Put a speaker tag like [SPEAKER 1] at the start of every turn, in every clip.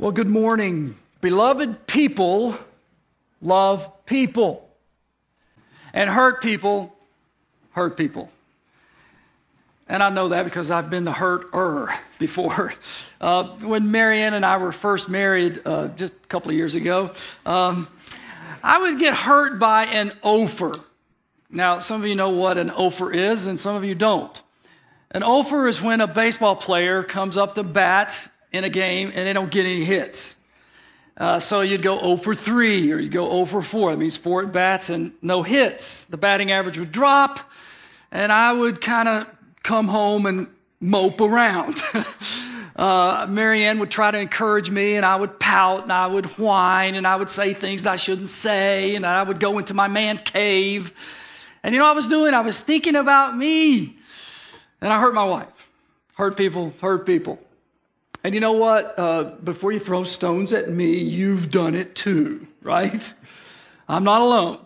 [SPEAKER 1] Well, good morning. Beloved people love people, and hurt people hurt people. And I know that because I've been the hurt-er before. Uh, when Marianne and I were first married uh, just a couple of years ago, um, I would get hurt by an ofer. Now, some of you know what an ofer is, and some of you don't. An ofer is when a baseball player comes up to bat in a game and they don't get any hits. Uh, so you'd go 0 for 3 or you'd go 0 for 4. That means four at bats and no hits. The batting average would drop, and I would kind of come home and mope around. uh, Marianne would try to encourage me, and I would pout and I would whine and I would say things that I shouldn't say, and I would go into my man cave. And you know what I was doing? I was thinking about me. And I hurt my wife. Hurt people, hurt people. And you know what? Uh, before you throw stones at me, you've done it too, right? I'm not alone.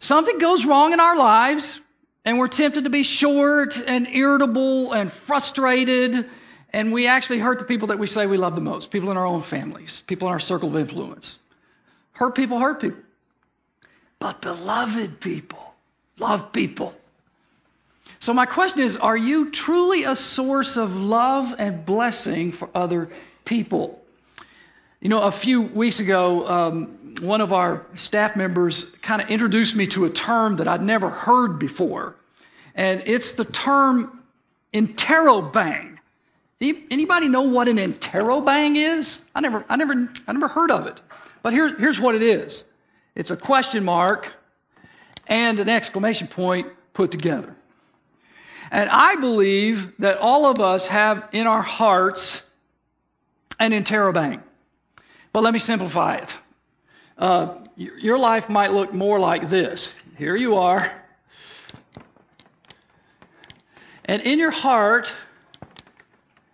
[SPEAKER 1] Something goes wrong in our lives, and we're tempted to be short and irritable and frustrated, and we actually hurt the people that we say we love the most people in our own families, people in our circle of influence. Hurt people hurt people. But beloved people love people. So, my question is Are you truly a source of love and blessing for other people? You know, a few weeks ago, um, one of our staff members kind of introduced me to a term that I'd never heard before, and it's the term interrobang. Anybody know what an interrobang is? I never, I never, I never heard of it. But here, here's what it is. It's a question mark and an exclamation point put together. And I believe that all of us have in our hearts an interrobang. But let me simplify it. Uh, your life might look more like this. Here you are. And in your heart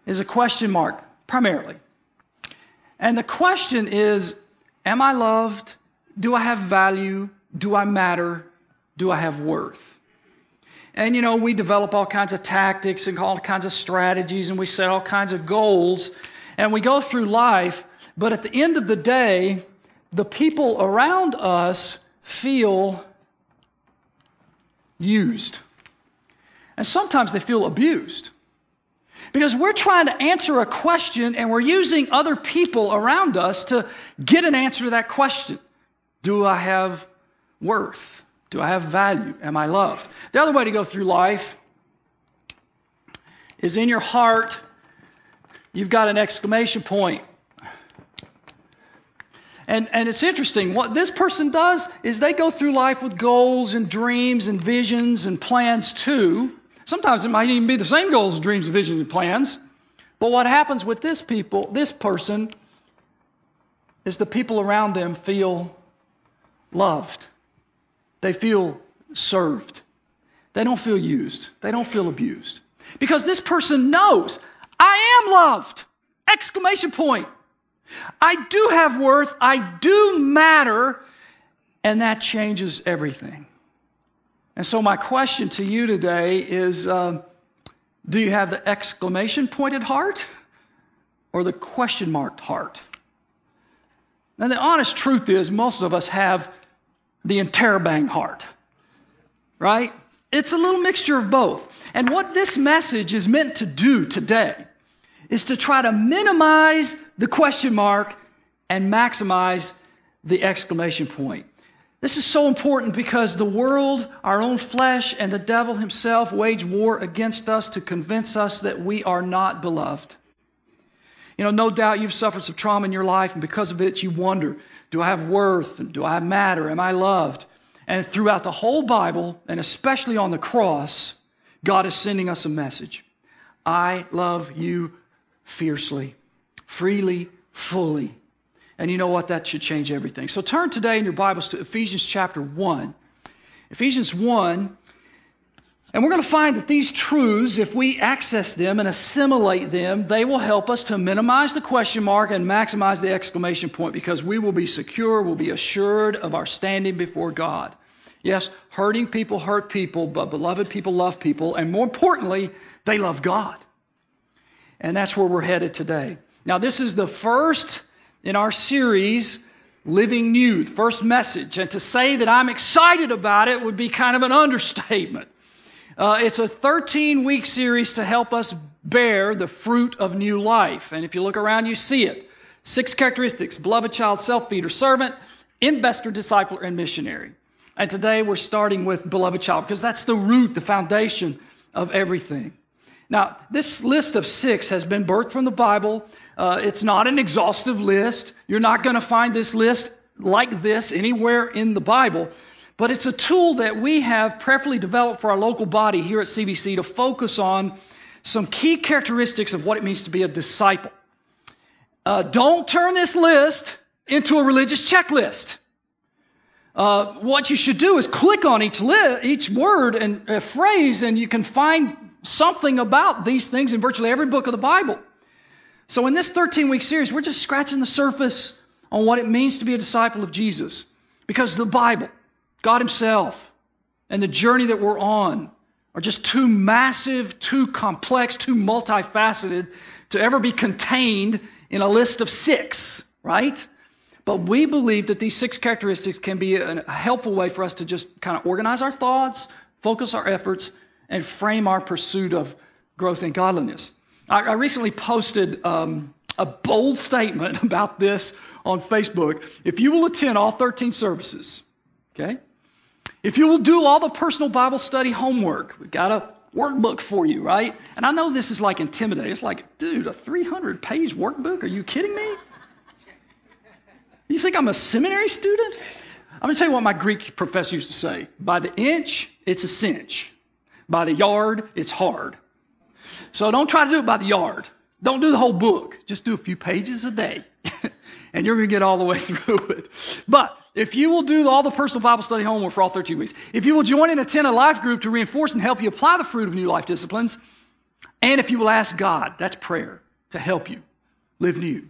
[SPEAKER 1] is a question mark, primarily. And the question is Am I loved? Do I have value? Do I matter? Do I have worth? And, you know, we develop all kinds of tactics and all kinds of strategies and we set all kinds of goals and we go through life. But at the end of the day, the people around us feel used. And sometimes they feel abused. Because we're trying to answer a question and we're using other people around us to get an answer to that question Do I have worth? Do I have value? Am I loved? The other way to go through life is in your heart, you've got an exclamation point. And, and it's interesting. What this person does is they go through life with goals and dreams and visions and plans too. Sometimes it might even be the same goals, dreams, visions, and plans. But what happens with this people, this person, is the people around them feel loved. They feel served. They don't feel used. They don't feel abused. Because this person knows, I am loved! Exclamation point. I do have worth. I do matter. And that changes everything. And so, my question to you today is uh, do you have the exclamation pointed heart or the question marked heart? And the honest truth is, most of us have the interrobang heart, right? It's a little mixture of both. And what this message is meant to do today is to try to minimize the question mark and maximize the exclamation point. This is so important because the world, our own flesh, and the devil himself wage war against us to convince us that we are not beloved. You know, no doubt you've suffered some trauma in your life, and because of it, you wonder do I have worth? Do I matter? Am I loved? And throughout the whole Bible, and especially on the cross, God is sending us a message I love you fiercely, freely, fully. And you know what? That should change everything. So turn today in your Bibles to Ephesians chapter 1. Ephesians 1 and we're going to find that these truths, if we access them and assimilate them, they will help us to minimize the question mark and maximize the exclamation point because we will be secure, we'll be assured of our standing before God. Yes, hurting people hurt people, but beloved people love people, and more importantly, they love God. And that's where we're headed today. Now, this is the first in our series, Living New, first message. And to say that I'm excited about it would be kind of an understatement. Uh, it's a 13 week series to help us bear the fruit of new life. And if you look around, you see it. Six characteristics beloved child, self feeder, servant, investor, discipler, and missionary. And today we're starting with beloved child because that's the root, the foundation of everything. Now, this list of six has been birthed from the Bible. Uh, it's not an exhaustive list. You're not going to find this list like this anywhere in the Bible, but it's a tool that we have prayerfully developed for our local body here at CBC to focus on some key characteristics of what it means to be a disciple. Uh, don't turn this list into a religious checklist. Uh, what you should do is click on each, li- each word and uh, phrase, and you can find something about these things in virtually every book of the Bible. So, in this 13 week series, we're just scratching the surface on what it means to be a disciple of Jesus. Because the Bible, God Himself, and the journey that we're on are just too massive, too complex, too multifaceted to ever be contained in a list of six, right? But we believe that these six characteristics can be a helpful way for us to just kind of organize our thoughts, focus our efforts, and frame our pursuit of growth in godliness. I, I recently posted um, a bold statement about this on Facebook. If you will attend all 13 services, okay? If you will do all the personal Bible study homework, we've got a workbook for you, right? And I know this is like intimidating. It's like, dude, a 300 page workbook? Are you kidding me? You think I'm a seminary student? I'm going to tell you what my Greek professor used to say by the inch, it's a cinch. By the yard, it's hard. So don't try to do it by the yard. Don't do the whole book. Just do a few pages a day, and you're going to get all the way through it. But if you will do all the personal Bible study homework for all 13 weeks, if you will join and attend a life group to reinforce and help you apply the fruit of new life disciplines, and if you will ask God, that's prayer, to help you live new,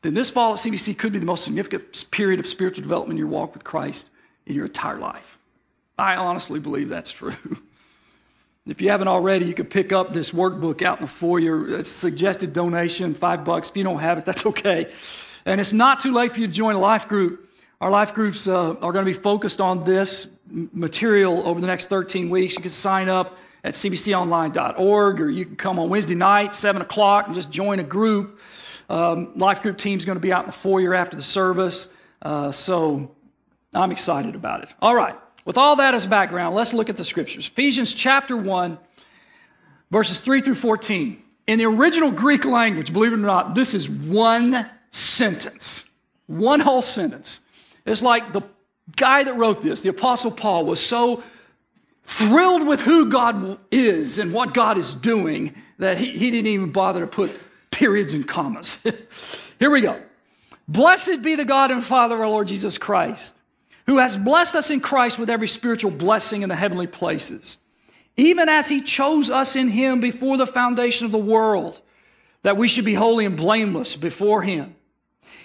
[SPEAKER 1] then this fall at CBC could be the most significant period of spiritual development in your walk with Christ in your entire life. I honestly believe that's true. If you haven't already, you can pick up this workbook out in the foyer. It's a suggested donation, five bucks. If you don't have it, that's okay. And it's not too late for you to join a life group. Our life groups uh, are going to be focused on this material over the next 13 weeks. You can sign up at cbconline.org or you can come on Wednesday night, 7 o'clock, and just join a group. Um, life group team is going to be out in the foyer after the service. Uh, so I'm excited about it. All right. With all that as background, let's look at the scriptures. Ephesians chapter 1, verses 3 through 14. In the original Greek language, believe it or not, this is one sentence, one whole sentence. It's like the guy that wrote this, the Apostle Paul, was so thrilled with who God is and what God is doing that he, he didn't even bother to put periods and commas. Here we go. Blessed be the God and Father of our Lord Jesus Christ who has blessed us in Christ with every spiritual blessing in the heavenly places, even as he chose us in him before the foundation of the world, that we should be holy and blameless before him.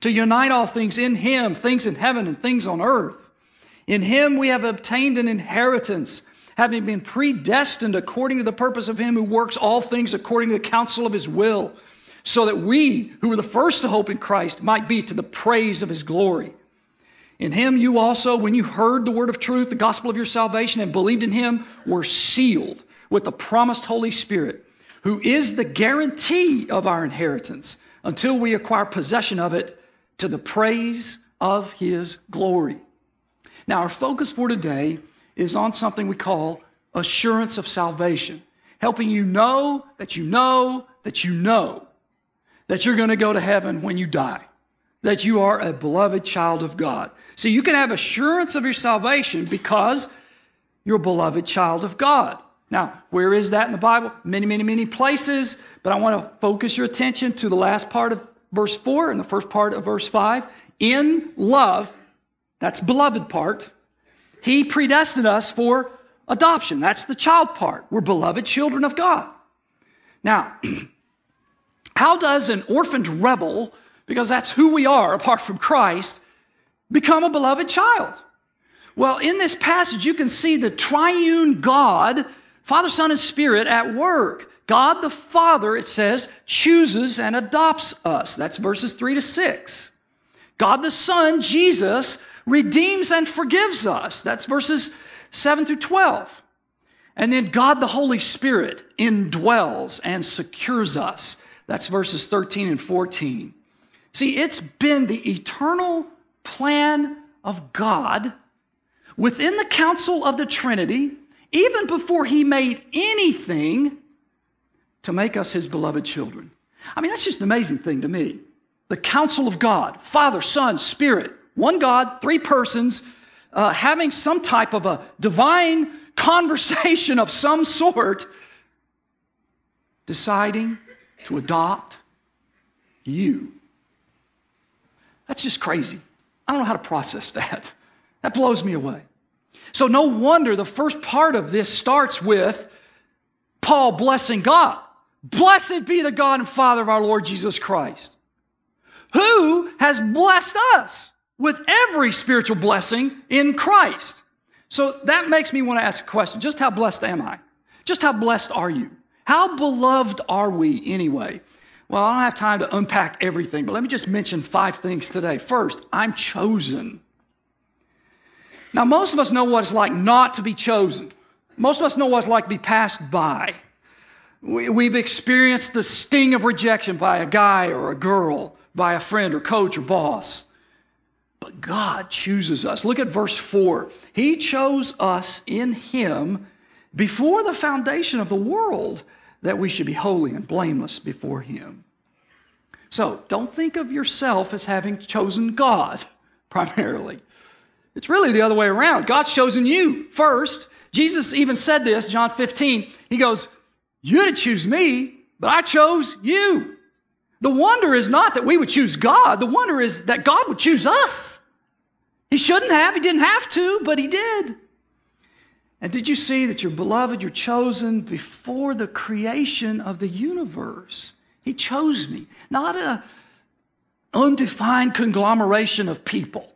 [SPEAKER 1] to unite all things in him, things in heaven and things on earth. In him we have obtained an inheritance, having been predestined according to the purpose of him who works all things according to the counsel of his will, so that we, who were the first to hope in Christ, might be to the praise of his glory. In him you also, when you heard the word of truth, the gospel of your salvation, and believed in him, were sealed with the promised Holy Spirit, who is the guarantee of our inheritance until we acquire possession of it to the praise of his glory. Now, our focus for today is on something we call assurance of salvation, helping you know that you know that you know that you're going to go to heaven when you die that you are a beloved child of God. So you can have assurance of your salvation because you're a beloved child of God. Now, where is that in the Bible? Many, many, many places, but I want to focus your attention to the last part of verse 4 and the first part of verse 5. In love, That's beloved part. He predestined us for adoption. That's the child part. We're beloved children of God. Now, how does an orphaned rebel, because that's who we are apart from Christ, become a beloved child? Well, in this passage, you can see the triune God, Father, Son, and Spirit at work. God the Father, it says, chooses and adopts us. That's verses 3 to 6. God the Son, Jesus, redeems and forgives us. That's verses 7 through 12. And then God the Holy Spirit indwells and secures us. That's verses 13 and 14. See, it's been the eternal plan of God within the council of the Trinity, even before he made anything to make us his beloved children. I mean, that's just an amazing thing to me. The council of God, Father, Son, Spirit, one God, three persons, uh, having some type of a divine conversation of some sort, deciding to adopt you. That's just crazy. I don't know how to process that. That blows me away. So, no wonder the first part of this starts with Paul blessing God. Blessed be the God and Father of our Lord Jesus Christ, who has blessed us with every spiritual blessing in Christ. So that makes me want to ask a question. Just how blessed am I? Just how blessed are you? How beloved are we anyway? Well, I don't have time to unpack everything, but let me just mention five things today. First, I'm chosen. Now, most of us know what it's like not to be chosen. Most of us know what it's like to be passed by. We, have experienced the sting of rejection by a guy or a girl, by a friend or coach or boss. But God chooses us. Look at verse 4. He chose us in Him before the foundation of the world that we should be holy and blameless before Him. So don't think of yourself as having chosen God primarily. It's really the other way around. God's chosen you first. Jesus even said this, John 15. He goes, You didn't choose me, but I chose you. The wonder is not that we would choose God, the wonder is that God would choose us. He shouldn't have, He didn't have to, but He did. And did you see that you're beloved, you're chosen before the creation of the universe? He chose me, not a undefined conglomeration of people,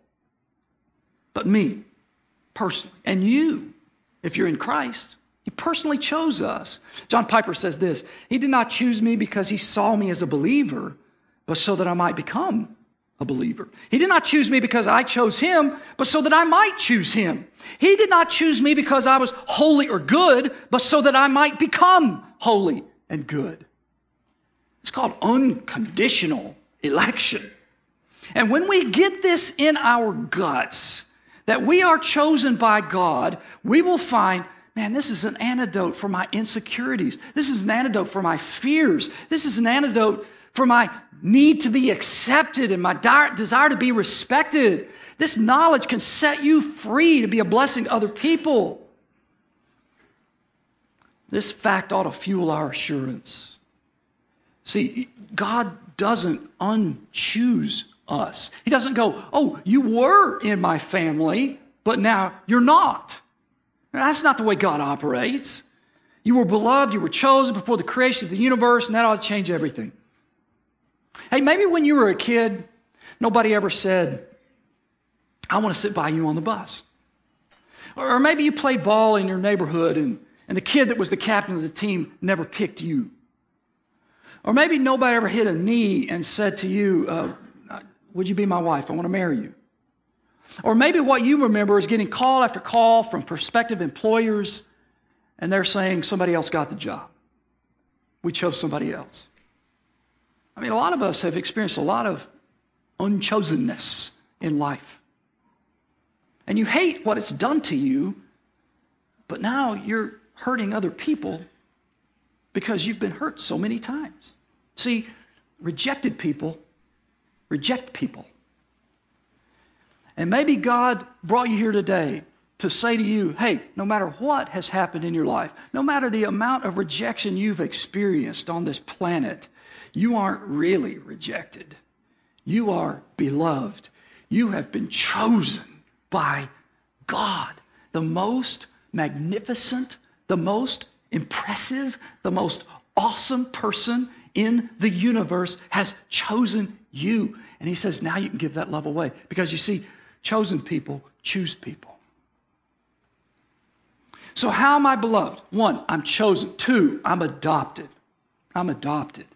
[SPEAKER 1] but me personally. And you, if you're in Christ, he personally chose us. John Piper says this He did not choose me because he saw me as a believer, but so that I might become a believer. He did not choose me because I chose him, but so that I might choose him. He did not choose me because I was holy or good, but so that I might become holy and good. It's called unconditional election. And when we get this in our guts, that we are chosen by God, we will find man, this is an antidote for my insecurities. This is an antidote for my fears. This is an antidote for my need to be accepted and my desire to be respected. This knowledge can set you free to be a blessing to other people. This fact ought to fuel our assurance. See, God doesn't unchoose us. He doesn't go, Oh, you were in my family, but now you're not. That's not the way God operates. You were beloved, you were chosen before the creation of the universe, and that ought to change everything. Hey, maybe when you were a kid, nobody ever said, I want to sit by you on the bus. Or maybe you played ball in your neighborhood and, and the kid that was the captain of the team never picked you. Or maybe nobody ever hit a knee and said to you, uh, Would you be my wife? I want to marry you. Or maybe what you remember is getting call after call from prospective employers, and they're saying somebody else got the job. We chose somebody else. I mean, a lot of us have experienced a lot of unchosenness in life. And you hate what it's done to you, but now you're hurting other people because you've been hurt so many times. See, rejected people reject people. And maybe God brought you here today to say to you, hey, no matter what has happened in your life, no matter the amount of rejection you've experienced on this planet, you aren't really rejected. You are beloved. You have been chosen by God, the most magnificent, the most impressive, the most awesome person in the universe has chosen you. And he says, now you can give that love away. Because you see, chosen people choose people. So, how am I beloved? One, I'm chosen. Two, I'm adopted. I'm adopted.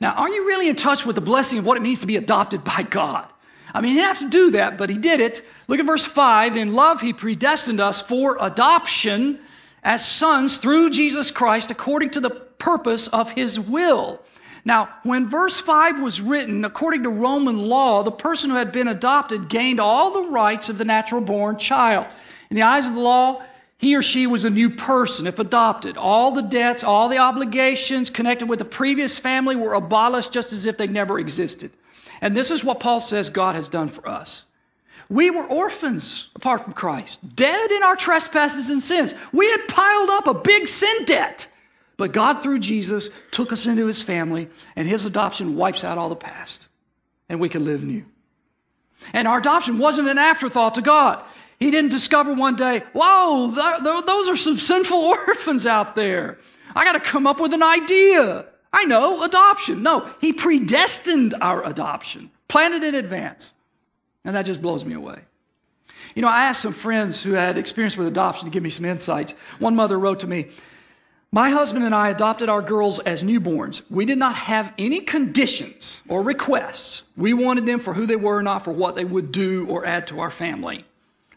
[SPEAKER 1] Now, are you really in touch with the blessing of what it means to be adopted by God? I mean, he didn't have to do that, but he did it. Look at verse 5. In love, he predestined us for adoption as sons through Jesus Christ according to the purpose of his will. Now, when verse 5 was written, according to Roman law, the person who had been adopted gained all the rights of the natural born child. In the eyes of the law, he or she was a new person if adopted. All the debts, all the obligations connected with the previous family were abolished just as if they never existed. And this is what Paul says God has done for us. We were orphans apart from Christ, dead in our trespasses and sins. We had piled up a big sin debt. But God, through Jesus, took us into his family, and his adoption wipes out all the past, and we can live new. And our adoption wasn't an afterthought to God. He didn't discover one day, whoa, th- th- those are some sinful orphans out there. I got to come up with an idea. I know, adoption. No, he predestined our adoption, planned it in advance. And that just blows me away. You know, I asked some friends who had experience with adoption to give me some insights. One mother wrote to me, My husband and I adopted our girls as newborns. We did not have any conditions or requests. We wanted them for who they were, not for what they would do or add to our family.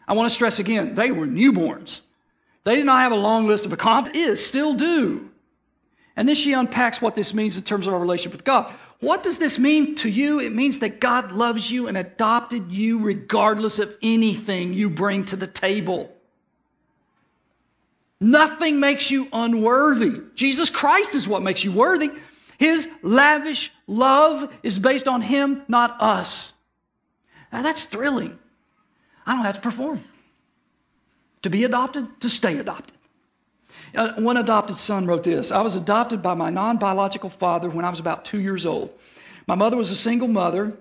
[SPEAKER 1] I want to stress again, they were newborns. They did not have a long list of accomplishments, is, still do. And then she unpacks what this means in terms of our relationship with God. What does this mean to you? It means that God loves you and adopted you regardless of anything you bring to the table. Nothing makes you unworthy. Jesus Christ is what makes you worthy. His lavish love is based on Him, not us. Now that's thrilling. I don't have to perform. To be adopted, to stay adopted. Uh, one adopted son wrote this I was adopted by my non biological father when I was about two years old. My mother was a single mother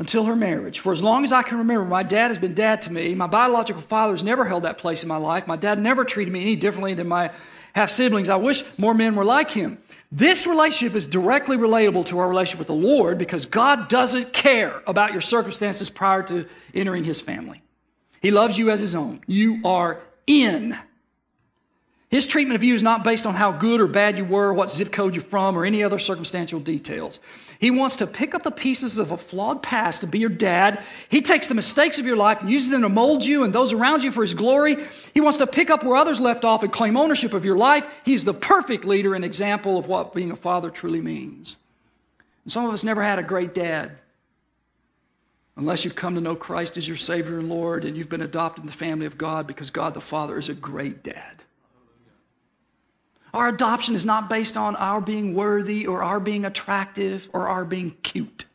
[SPEAKER 1] until her marriage. For as long as I can remember, my dad has been dad to me. My biological father has never held that place in my life. My dad never treated me any differently than my half siblings. I wish more men were like him. This relationship is directly relatable to our relationship with the Lord because God doesn't care about your circumstances prior to entering his family. He loves you as his own. You are in his treatment of you is not based on how good or bad you were, what zip code you're from, or any other circumstantial details. He wants to pick up the pieces of a flawed past to be your dad. He takes the mistakes of your life and uses them to mold you and those around you for his glory. He wants to pick up where others left off and claim ownership of your life. He's the perfect leader and example of what being a father truly means. And some of us never had a great dad. Unless you've come to know Christ as your Savior and Lord and you've been adopted in the family of God because God the Father is a great dad. Our adoption is not based on our being worthy or our being attractive or our being cute.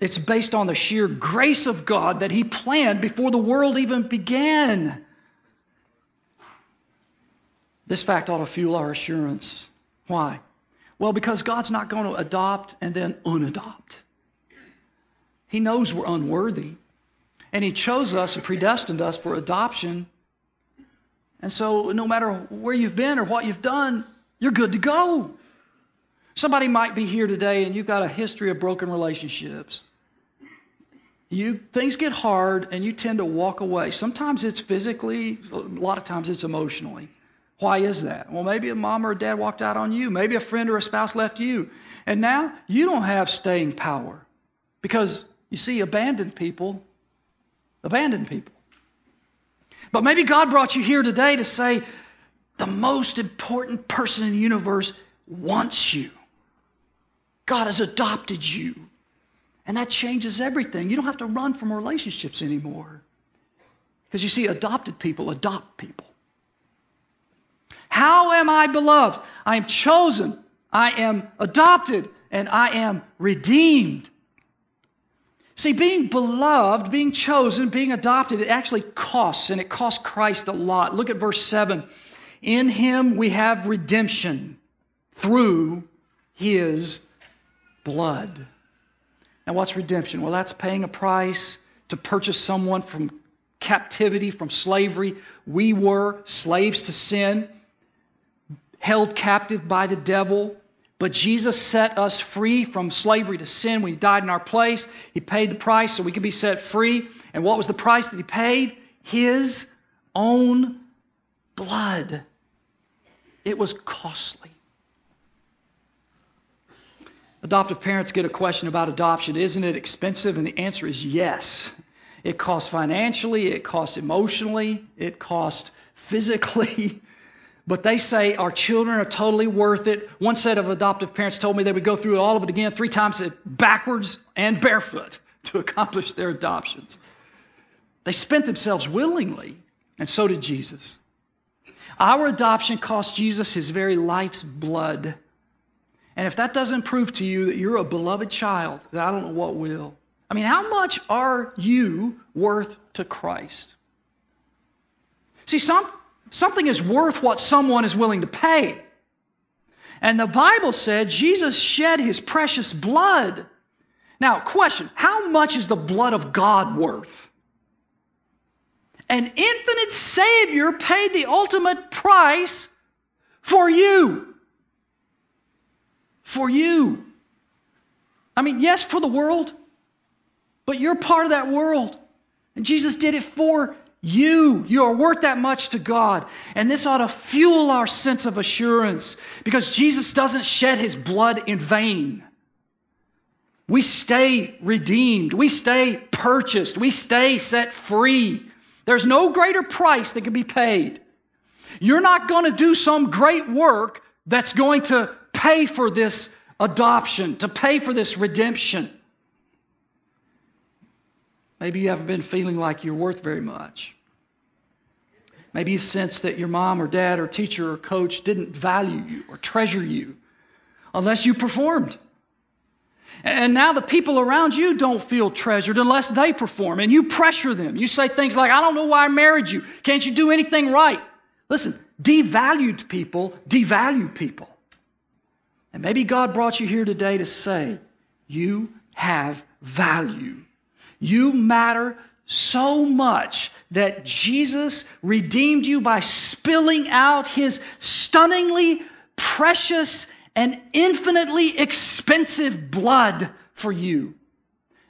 [SPEAKER 1] It's based on the sheer grace of God that He planned before the world even began. This fact ought to fuel our assurance. Why? Well, because God's not going to adopt and then unadopt. He knows we're unworthy, and He chose us and predestined us for adoption and so, no matter where you've been or what you've done, you're good to go. Somebody might be here today and you've got a history of broken relationships. You, things get hard and you tend to walk away. Sometimes it's physically, a lot of times it's emotionally. Why is that? Well, maybe a mom or a dad walked out on you. Maybe a friend or a spouse left you. And now you don't have staying power because you see, abandoned people abandon people. But maybe God brought you here today to say, the most important person in the universe wants you. God has adopted you. And that changes everything. You don't have to run from relationships anymore. Because you see, adopted people adopt people. How am I beloved? I am chosen, I am adopted, and I am redeemed. See, being beloved, being chosen, being adopted, it actually costs, and it costs Christ a lot. Look at verse 7. In him we have redemption through his blood. Now, what's redemption? Well, that's paying a price to purchase someone from captivity, from slavery. We were slaves to sin, held captive by the devil. But Jesus set us free from slavery to sin when He died in our place. He paid the price so we could be set free. And what was the price that He paid? His own blood. It was costly. Adoptive parents get a question about adoption Isn't it expensive? And the answer is yes. It costs financially, it costs emotionally, it costs physically. But they say our children are totally worth it. One set of adoptive parents told me they would go through all of it again three times backwards and barefoot to accomplish their adoptions. They spent themselves willingly, and so did Jesus. Our adoption cost Jesus his very life's blood. And if that doesn't prove to you that you're a beloved child, then I don't know what will. I mean, how much are you worth to Christ? See, some, something is worth what someone is willing to pay. And the Bible said Jesus shed his precious blood. Now, question how much is the blood of God worth? An infinite Savior paid the ultimate price for you for you. I mean, yes, for the world, but you're part of that world. And Jesus did it for you. You are worth that much to God. And this ought to fuel our sense of assurance because Jesus doesn't shed his blood in vain. We stay redeemed. We stay purchased. We stay set free. There's no greater price that can be paid. You're not going to do some great work that's going to pay for this adoption, to pay for this redemption. Maybe you haven't been feeling like you're worth very much. Maybe you sense that your mom or dad or teacher or coach didn't value you or treasure you unless you performed. And now the people around you don't feel treasured unless they perform. And you pressure them. You say things like, I don't know why I married you. Can't you do anything right? Listen, devalued people devalue people. And maybe God brought you here today to say, You have value. You matter so much that Jesus redeemed you by spilling out his stunningly precious and infinitely expensive blood for you.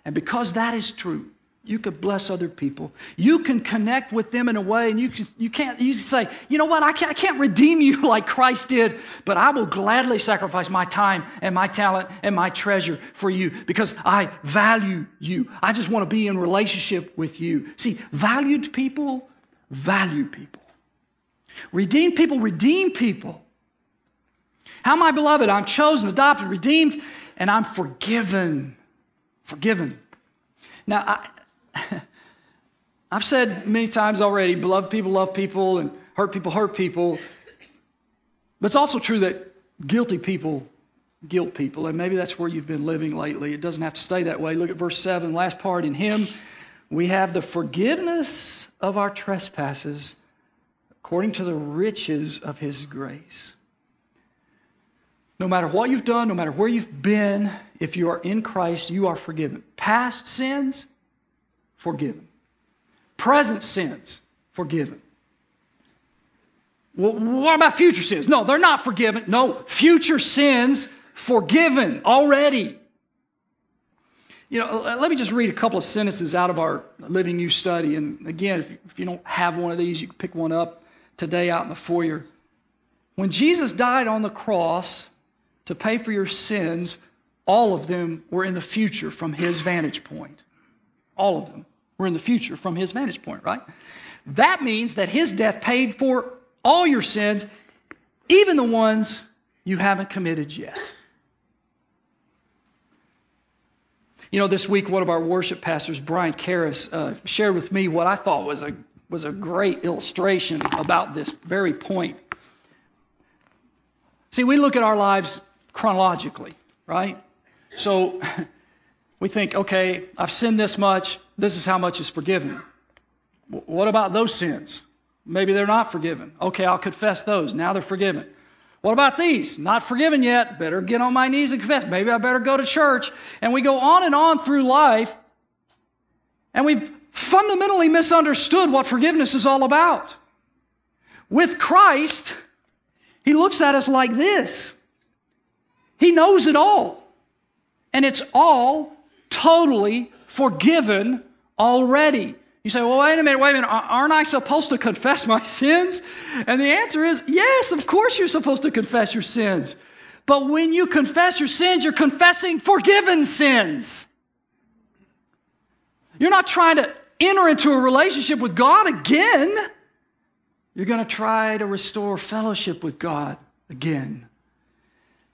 [SPEAKER 1] And because that is true, you could bless other people. You can connect with them in a way, and you, can, you can't you say, you know what, I can't, I can't redeem you like Christ did, but I will gladly sacrifice my time and my talent and my treasure for you because I value you. I just want to be in relationship with you. See, valued people value people. Redeemed people redeem people. How am I beloved? I'm chosen, adopted, redeemed, and I'm forgiven. Forgiven. Now, I, I've said many times already beloved people love people and hurt people hurt people. But it's also true that guilty people guilt people. And maybe that's where you've been living lately. It doesn't have to stay that way. Look at verse 7, last part. In Him, we have the forgiveness of our trespasses according to the riches of His grace. No matter what you've done, no matter where you've been, if you are in Christ, you are forgiven. Past sins, forgiven. Present sins, forgiven. Well, what about future sins? No, they're not forgiven. No, future sins forgiven already. You know, let me just read a couple of sentences out of our Living New study. And again, if you, if you don't have one of these, you can pick one up today out in the foyer. When Jesus died on the cross to pay for your sins, all of them were in the future from his vantage point. All of them were in the future from his vantage point, right? That means that his death paid for all your sins, even the ones you haven't committed yet. You know, this week, one of our worship pastors, Brian Karras, uh, shared with me what I thought was a, was a great illustration about this very point. See, we look at our lives chronologically, right? So we think, okay, I've sinned this much, this is how much is forgiven. What about those sins? Maybe they're not forgiven. Okay, I'll confess those. Now they're forgiven. What about these? Not forgiven yet. Better get on my knees and confess. Maybe I better go to church. And we go on and on through life. And we've fundamentally misunderstood what forgiveness is all about. With Christ, He looks at us like this He knows it all. And it's all totally forgiven already. You say, well, wait a minute, wait a minute. Aren't I supposed to confess my sins? And the answer is yes, of course you're supposed to confess your sins. But when you confess your sins, you're confessing forgiven sins. You're not trying to enter into a relationship with God again. You're going to try to restore fellowship with God again.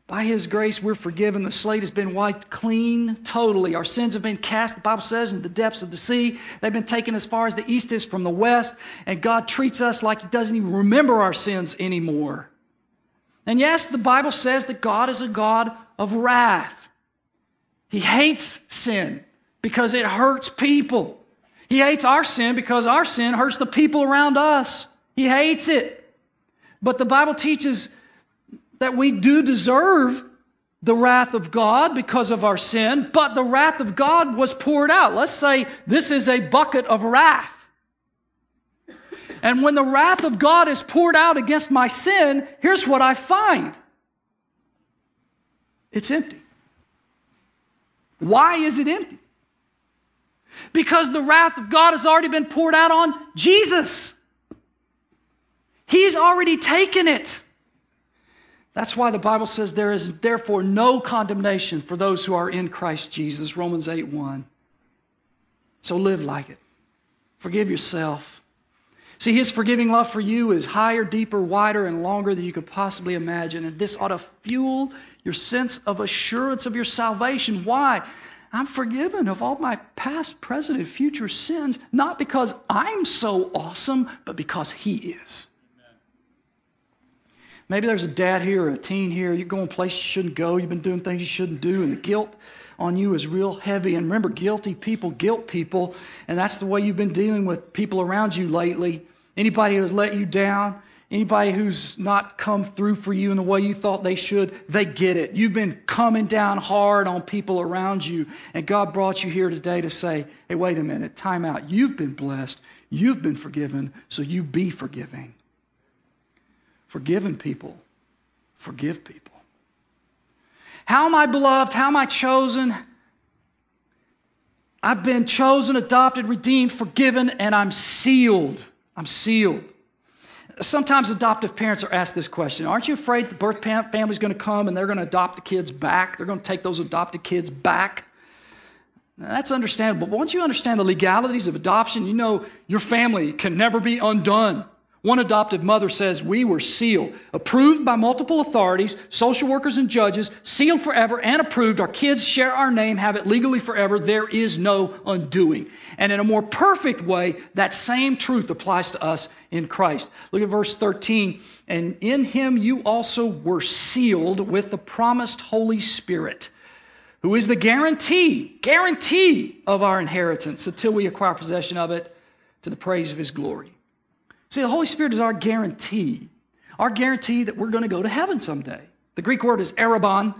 [SPEAKER 1] By His grace, we're forgiven. The slate has been wiped clean totally. Our sins have been cast, the Bible says, in the depths of the sea. They've been taken as far as the east is from the west. And God treats us like He doesn't even remember our sins anymore. And yes, the Bible says that God is a God of wrath. He hates sin because it hurts people. He hates our sin because our sin hurts the people around us. He hates it. But the Bible teaches that we do deserve the wrath of God because of our sin, but the wrath of God was poured out. Let's say this is a bucket of wrath. And when the wrath of God is poured out against my sin, here's what I find it's empty. Why is it empty? Because the wrath of God has already been poured out on Jesus. He's already taken it. That's why the Bible says there is therefore no condemnation for those who are in Christ Jesus, Romans 8 1. So live like it. Forgive yourself. See, his forgiving love for you is higher, deeper, wider, and longer than you could possibly imagine. And this ought to fuel your sense of assurance of your salvation. Why? I'm forgiven of all my past, present, and future sins, not because I'm so awesome, but because he is. Maybe there's a dad here or a teen here. You're going places you shouldn't go. You've been doing things you shouldn't do, and the guilt on you is real heavy. And remember, guilty people guilt people, and that's the way you've been dealing with people around you lately. Anybody who's let you down, anybody who's not come through for you in the way you thought they should, they get it. You've been coming down hard on people around you, and God brought you here today to say, hey, wait a minute, time out. You've been blessed, you've been forgiven, so you be forgiving. Forgiven people forgive people. How am I beloved? How am I chosen? I've been chosen, adopted, redeemed, forgiven, and I'm sealed. I'm sealed. Sometimes adoptive parents are asked this question Aren't you afraid the birth family's going to come and they're going to adopt the kids back? They're going to take those adopted kids back? Now, that's understandable. But once you understand the legalities of adoption, you know your family can never be undone. One adoptive mother says, We were sealed, approved by multiple authorities, social workers and judges, sealed forever and approved. Our kids share our name, have it legally forever. There is no undoing. And in a more perfect way, that same truth applies to us in Christ. Look at verse 13. And in him you also were sealed with the promised Holy Spirit, who is the guarantee, guarantee of our inheritance until we acquire possession of it to the praise of his glory. See, the Holy Spirit is our guarantee, our guarantee that we're going to go to heaven someday. The Greek word is arrabon.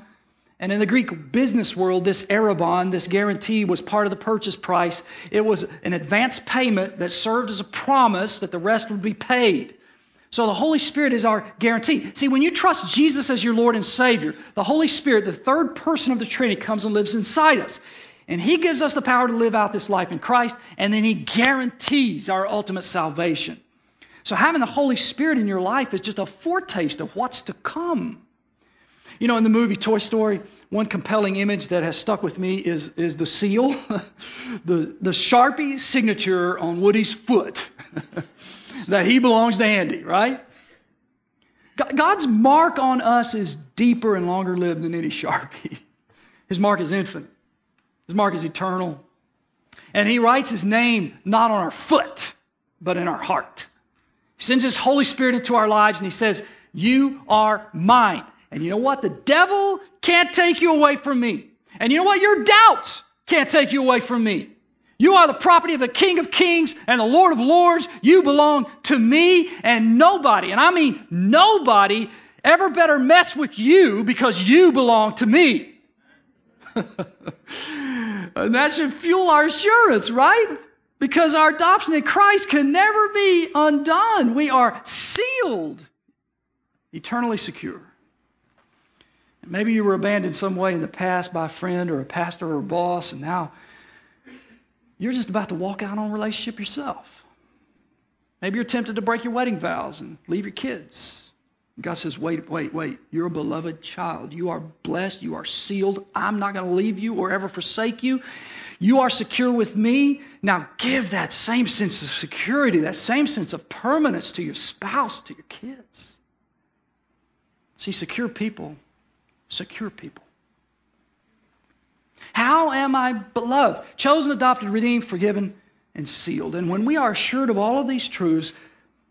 [SPEAKER 1] And in the Greek business world, this arrabon, this guarantee, was part of the purchase price. It was an advance payment that served as a promise that the rest would be paid. So the Holy Spirit is our guarantee. See, when you trust Jesus as your Lord and Savior, the Holy Spirit, the third person of the Trinity, comes and lives inside us. And He gives us the power to live out this life in Christ, and then He guarantees our ultimate salvation. So having the Holy Spirit in your life is just a foretaste of what's to come. You know, in the movie Toy Story, one compelling image that has stuck with me is, is the seal, the, the Sharpie signature on Woody's foot that he belongs to Andy, right? God's mark on us is deeper and longer lived than any Sharpie. His mark is infinite, His mark is eternal. And He writes His name not on our foot, but in our heart. Sends His Holy Spirit into our lives and He says, You are mine. And you know what? The devil can't take you away from me. And you know what? Your doubts can't take you away from me. You are the property of the King of Kings and the Lord of Lords. You belong to me and nobody, and I mean nobody, ever better mess with you because you belong to me. and that should fuel our assurance, right? Because our adoption in Christ can never be undone. We are sealed, eternally secure. Maybe you were abandoned some way in the past by a friend or a pastor or a boss, and now you're just about to walk out on a relationship yourself. Maybe you're tempted to break your wedding vows and leave your kids. God says, wait, wait, wait. You're a beloved child. You are blessed. You are sealed. I'm not going to leave you or ever forsake you. You are secure with me. Now give that same sense of security, that same sense of permanence to your spouse, to your kids. See, secure people secure people. How am I beloved? Chosen, adopted, redeemed, forgiven, and sealed. And when we are assured of all of these truths,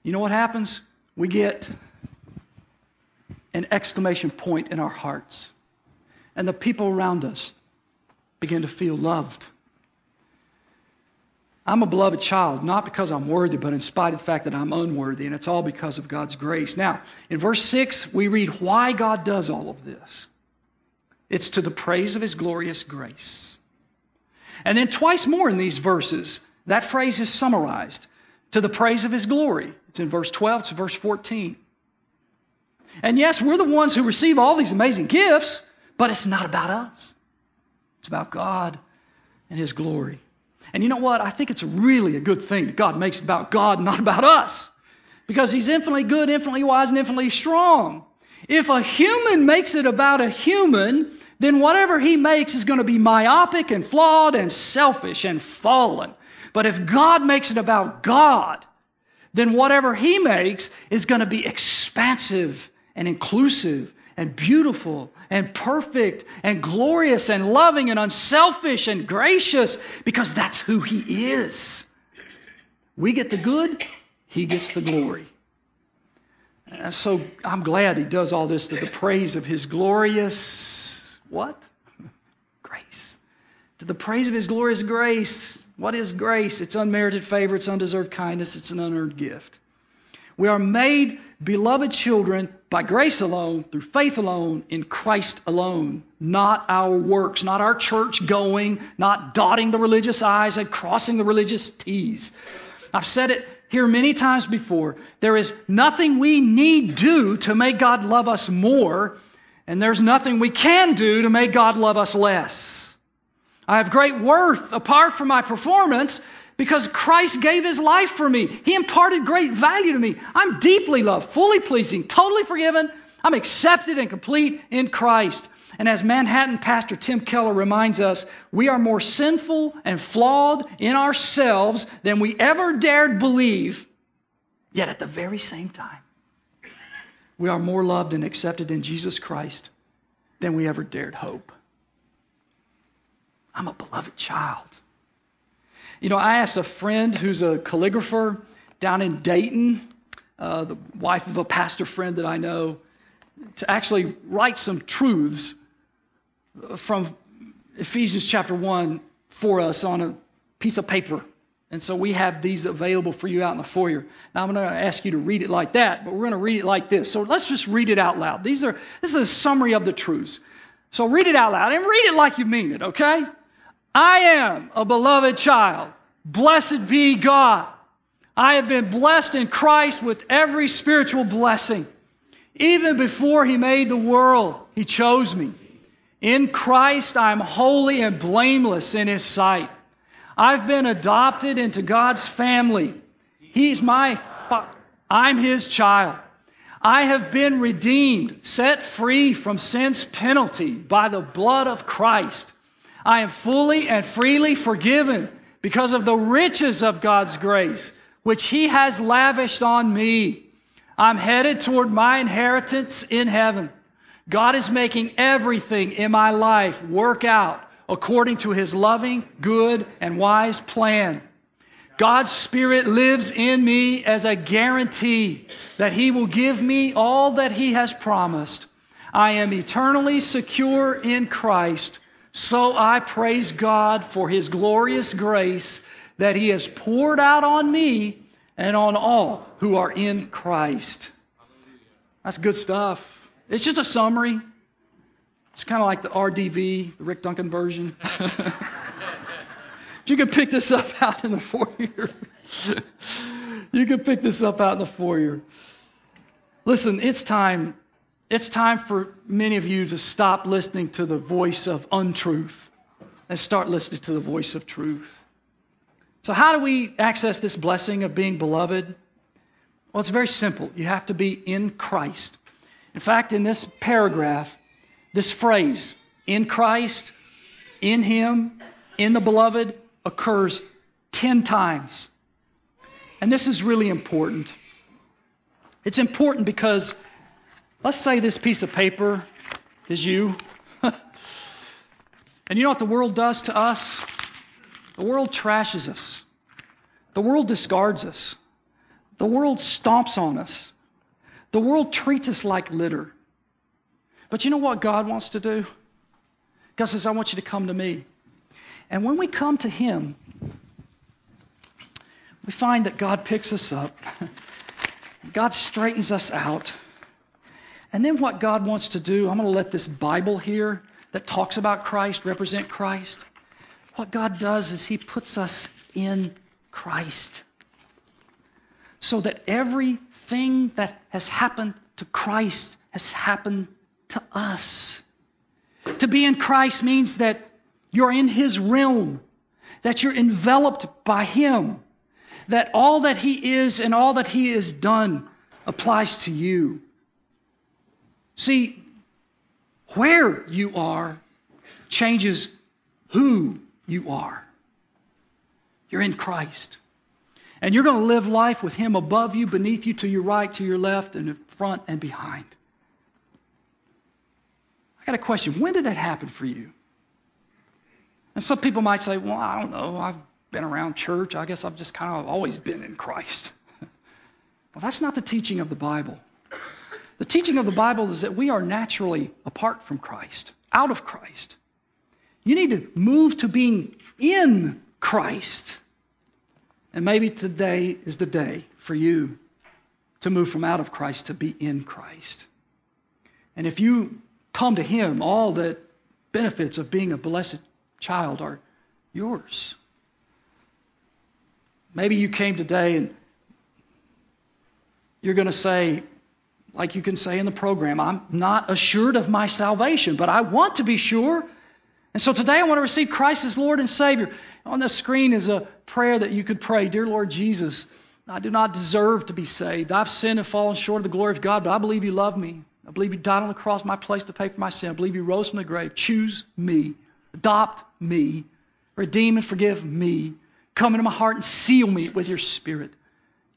[SPEAKER 1] you know what happens? We get an exclamation point in our hearts. And the people around us begin to feel loved. I'm a beloved child, not because I'm worthy, but in spite of the fact that I'm unworthy, and it's all because of God's grace. Now, in verse 6, we read why God does all of this. It's to the praise of his glorious grace. And then twice more in these verses, that phrase is summarized to the praise of his glory. It's in verse 12 to verse 14. And yes, we're the ones who receive all these amazing gifts, but it's not about us. It's about God and his glory. And you know what? I think it's really a good thing that God makes it about God, not about us. Because he's infinitely good, infinitely wise, and infinitely strong. If a human makes it about a human, then whatever he makes is going to be myopic and flawed and selfish and fallen. But if God makes it about God, then whatever he makes is going to be expansive and inclusive and beautiful and perfect and glorious and loving and unselfish and gracious because that's who he is. We get the good, he gets the glory. And so I'm glad he does all this to the praise of his glorious what? Grace. To the praise of his glorious grace. What is grace? It's unmerited favor, it's undeserved kindness, it's an unearned gift. We are made beloved children by grace alone, through faith alone, in Christ alone, not our works, not our church going, not dotting the religious I's and crossing the religious T's. I've said it here many times before. There is nothing we need do to make God love us more and there's nothing we can do to make God love us less. I have great worth apart from my performance because Christ gave his life for me. He imparted great value to me. I'm deeply loved, fully pleasing, totally forgiven. I'm accepted and complete in Christ. And as Manhattan pastor Tim Keller reminds us, we are more sinful and flawed in ourselves than we ever dared believe, yet at the very same time, we are more loved and accepted in Jesus Christ than we ever dared hope. I'm a beloved child. You know, I asked a friend who's a calligrapher down in Dayton, uh, the wife of a pastor friend that I know, to actually write some truths from Ephesians chapter 1 for us on a piece of paper. And so we have these available for you out in the foyer. Now I'm going to ask you to read it like that, but we're going to read it like this. So let's just read it out loud. These are this is a summary of the truths. So read it out loud and read it like you mean it, okay? I am a beloved child. Blessed be God. I have been blessed in Christ with every spiritual blessing. Even before he made the world, he chose me. In Christ, I'm holy and blameless in his sight. I've been adopted into God's family. He's my, I'm his child. I have been redeemed, set free from sin's penalty by the blood of Christ. I am fully and freely forgiven because of the riches of God's grace, which he has lavished on me. I'm headed toward my inheritance in heaven. God is making everything in my life work out according to his loving, good, and wise plan. God's Spirit lives in me as a guarantee that He will give me all that He has promised. I am eternally secure in Christ, so I praise God for His glorious grace that He has poured out on me and on all who are in Christ. That's good stuff. It's just a summary. It's kind of like the RDV, the Rick Duncan version. you can pick this up out in the foyer. you can pick this up out in the foyer. Listen, it's time. It's time for many of you to stop listening to the voice of untruth and start listening to the voice of truth. So, how do we access this blessing of being beloved? Well, it's very simple. You have to be in Christ. In fact, in this paragraph, this phrase, in Christ, in Him, in the beloved, occurs 10 times. And this is really important. It's important because let's say this piece of paper is you. and you know what the world does to us? The world trashes us, the world discards us, the world stomps on us, the world treats us like litter. But you know what God wants to do? God says, I want you to come to me. And when we come to Him, we find that God picks us up, God straightens us out. And then what God wants to do, I'm going to let this Bible here that talks about Christ represent Christ. What God does is He puts us in Christ so that everything that has happened to Christ has happened to us. To be in Christ means that you're in His realm, that you're enveloped by Him, that all that He is and all that He has done applies to you. See, where you are changes who you are. You're in Christ. And you're going to live life with Him above you, beneath you, to your right, to your left, and in front and behind. I got a question. When did that happen for you? And some people might say, well, I don't know. I've been around church. I guess I've just kind of always been in Christ. well, that's not the teaching of the Bible. The teaching of the Bible is that we are naturally apart from Christ, out of Christ. You need to move to being in Christ. And maybe today is the day for you to move from out of Christ to be in Christ. And if you come to Him, all the benefits of being a blessed child are yours. Maybe you came today and you're going to say, like you can say in the program, I'm not assured of my salvation, but I want to be sure. And so today I want to receive Christ as Lord and Savior. On the screen is a prayer that you could pray Dear Lord Jesus, I do not deserve to be saved. I've sinned and fallen short of the glory of God, but I believe you love me. I believe you died on the cross, my place to pay for my sin. I believe you rose from the grave. Choose me, adopt me, redeem and forgive me. Come into my heart and seal me with your spirit.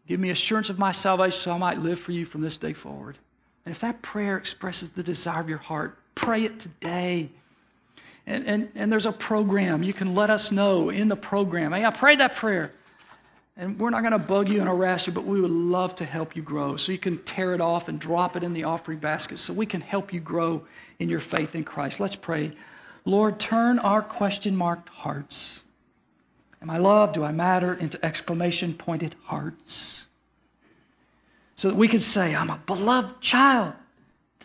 [SPEAKER 1] Give me assurance of my salvation so I might live for you from this day forward. And if that prayer expresses the desire of your heart, pray it today. And, and, and there's a program. You can let us know in the program. Hey, I prayed that prayer. And we're not going to bug you and harass you, but we would love to help you grow. So you can tear it off and drop it in the offering basket so we can help you grow in your faith in Christ. Let's pray. Lord, turn our question marked hearts. Am I loved? Do I matter? into exclamation pointed hearts. So that we can say, I'm a beloved child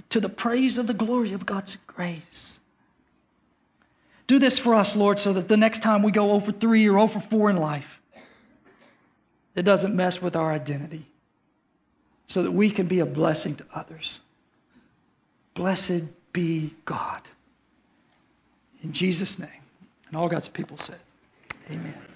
[SPEAKER 1] to the praise of the glory of God's grace. Do this for us, Lord, so that the next time we go over three or over four in life, it doesn't mess with our identity so that we can be a blessing to others. Blessed be God. In Jesus' name. And all God's people said, Amen.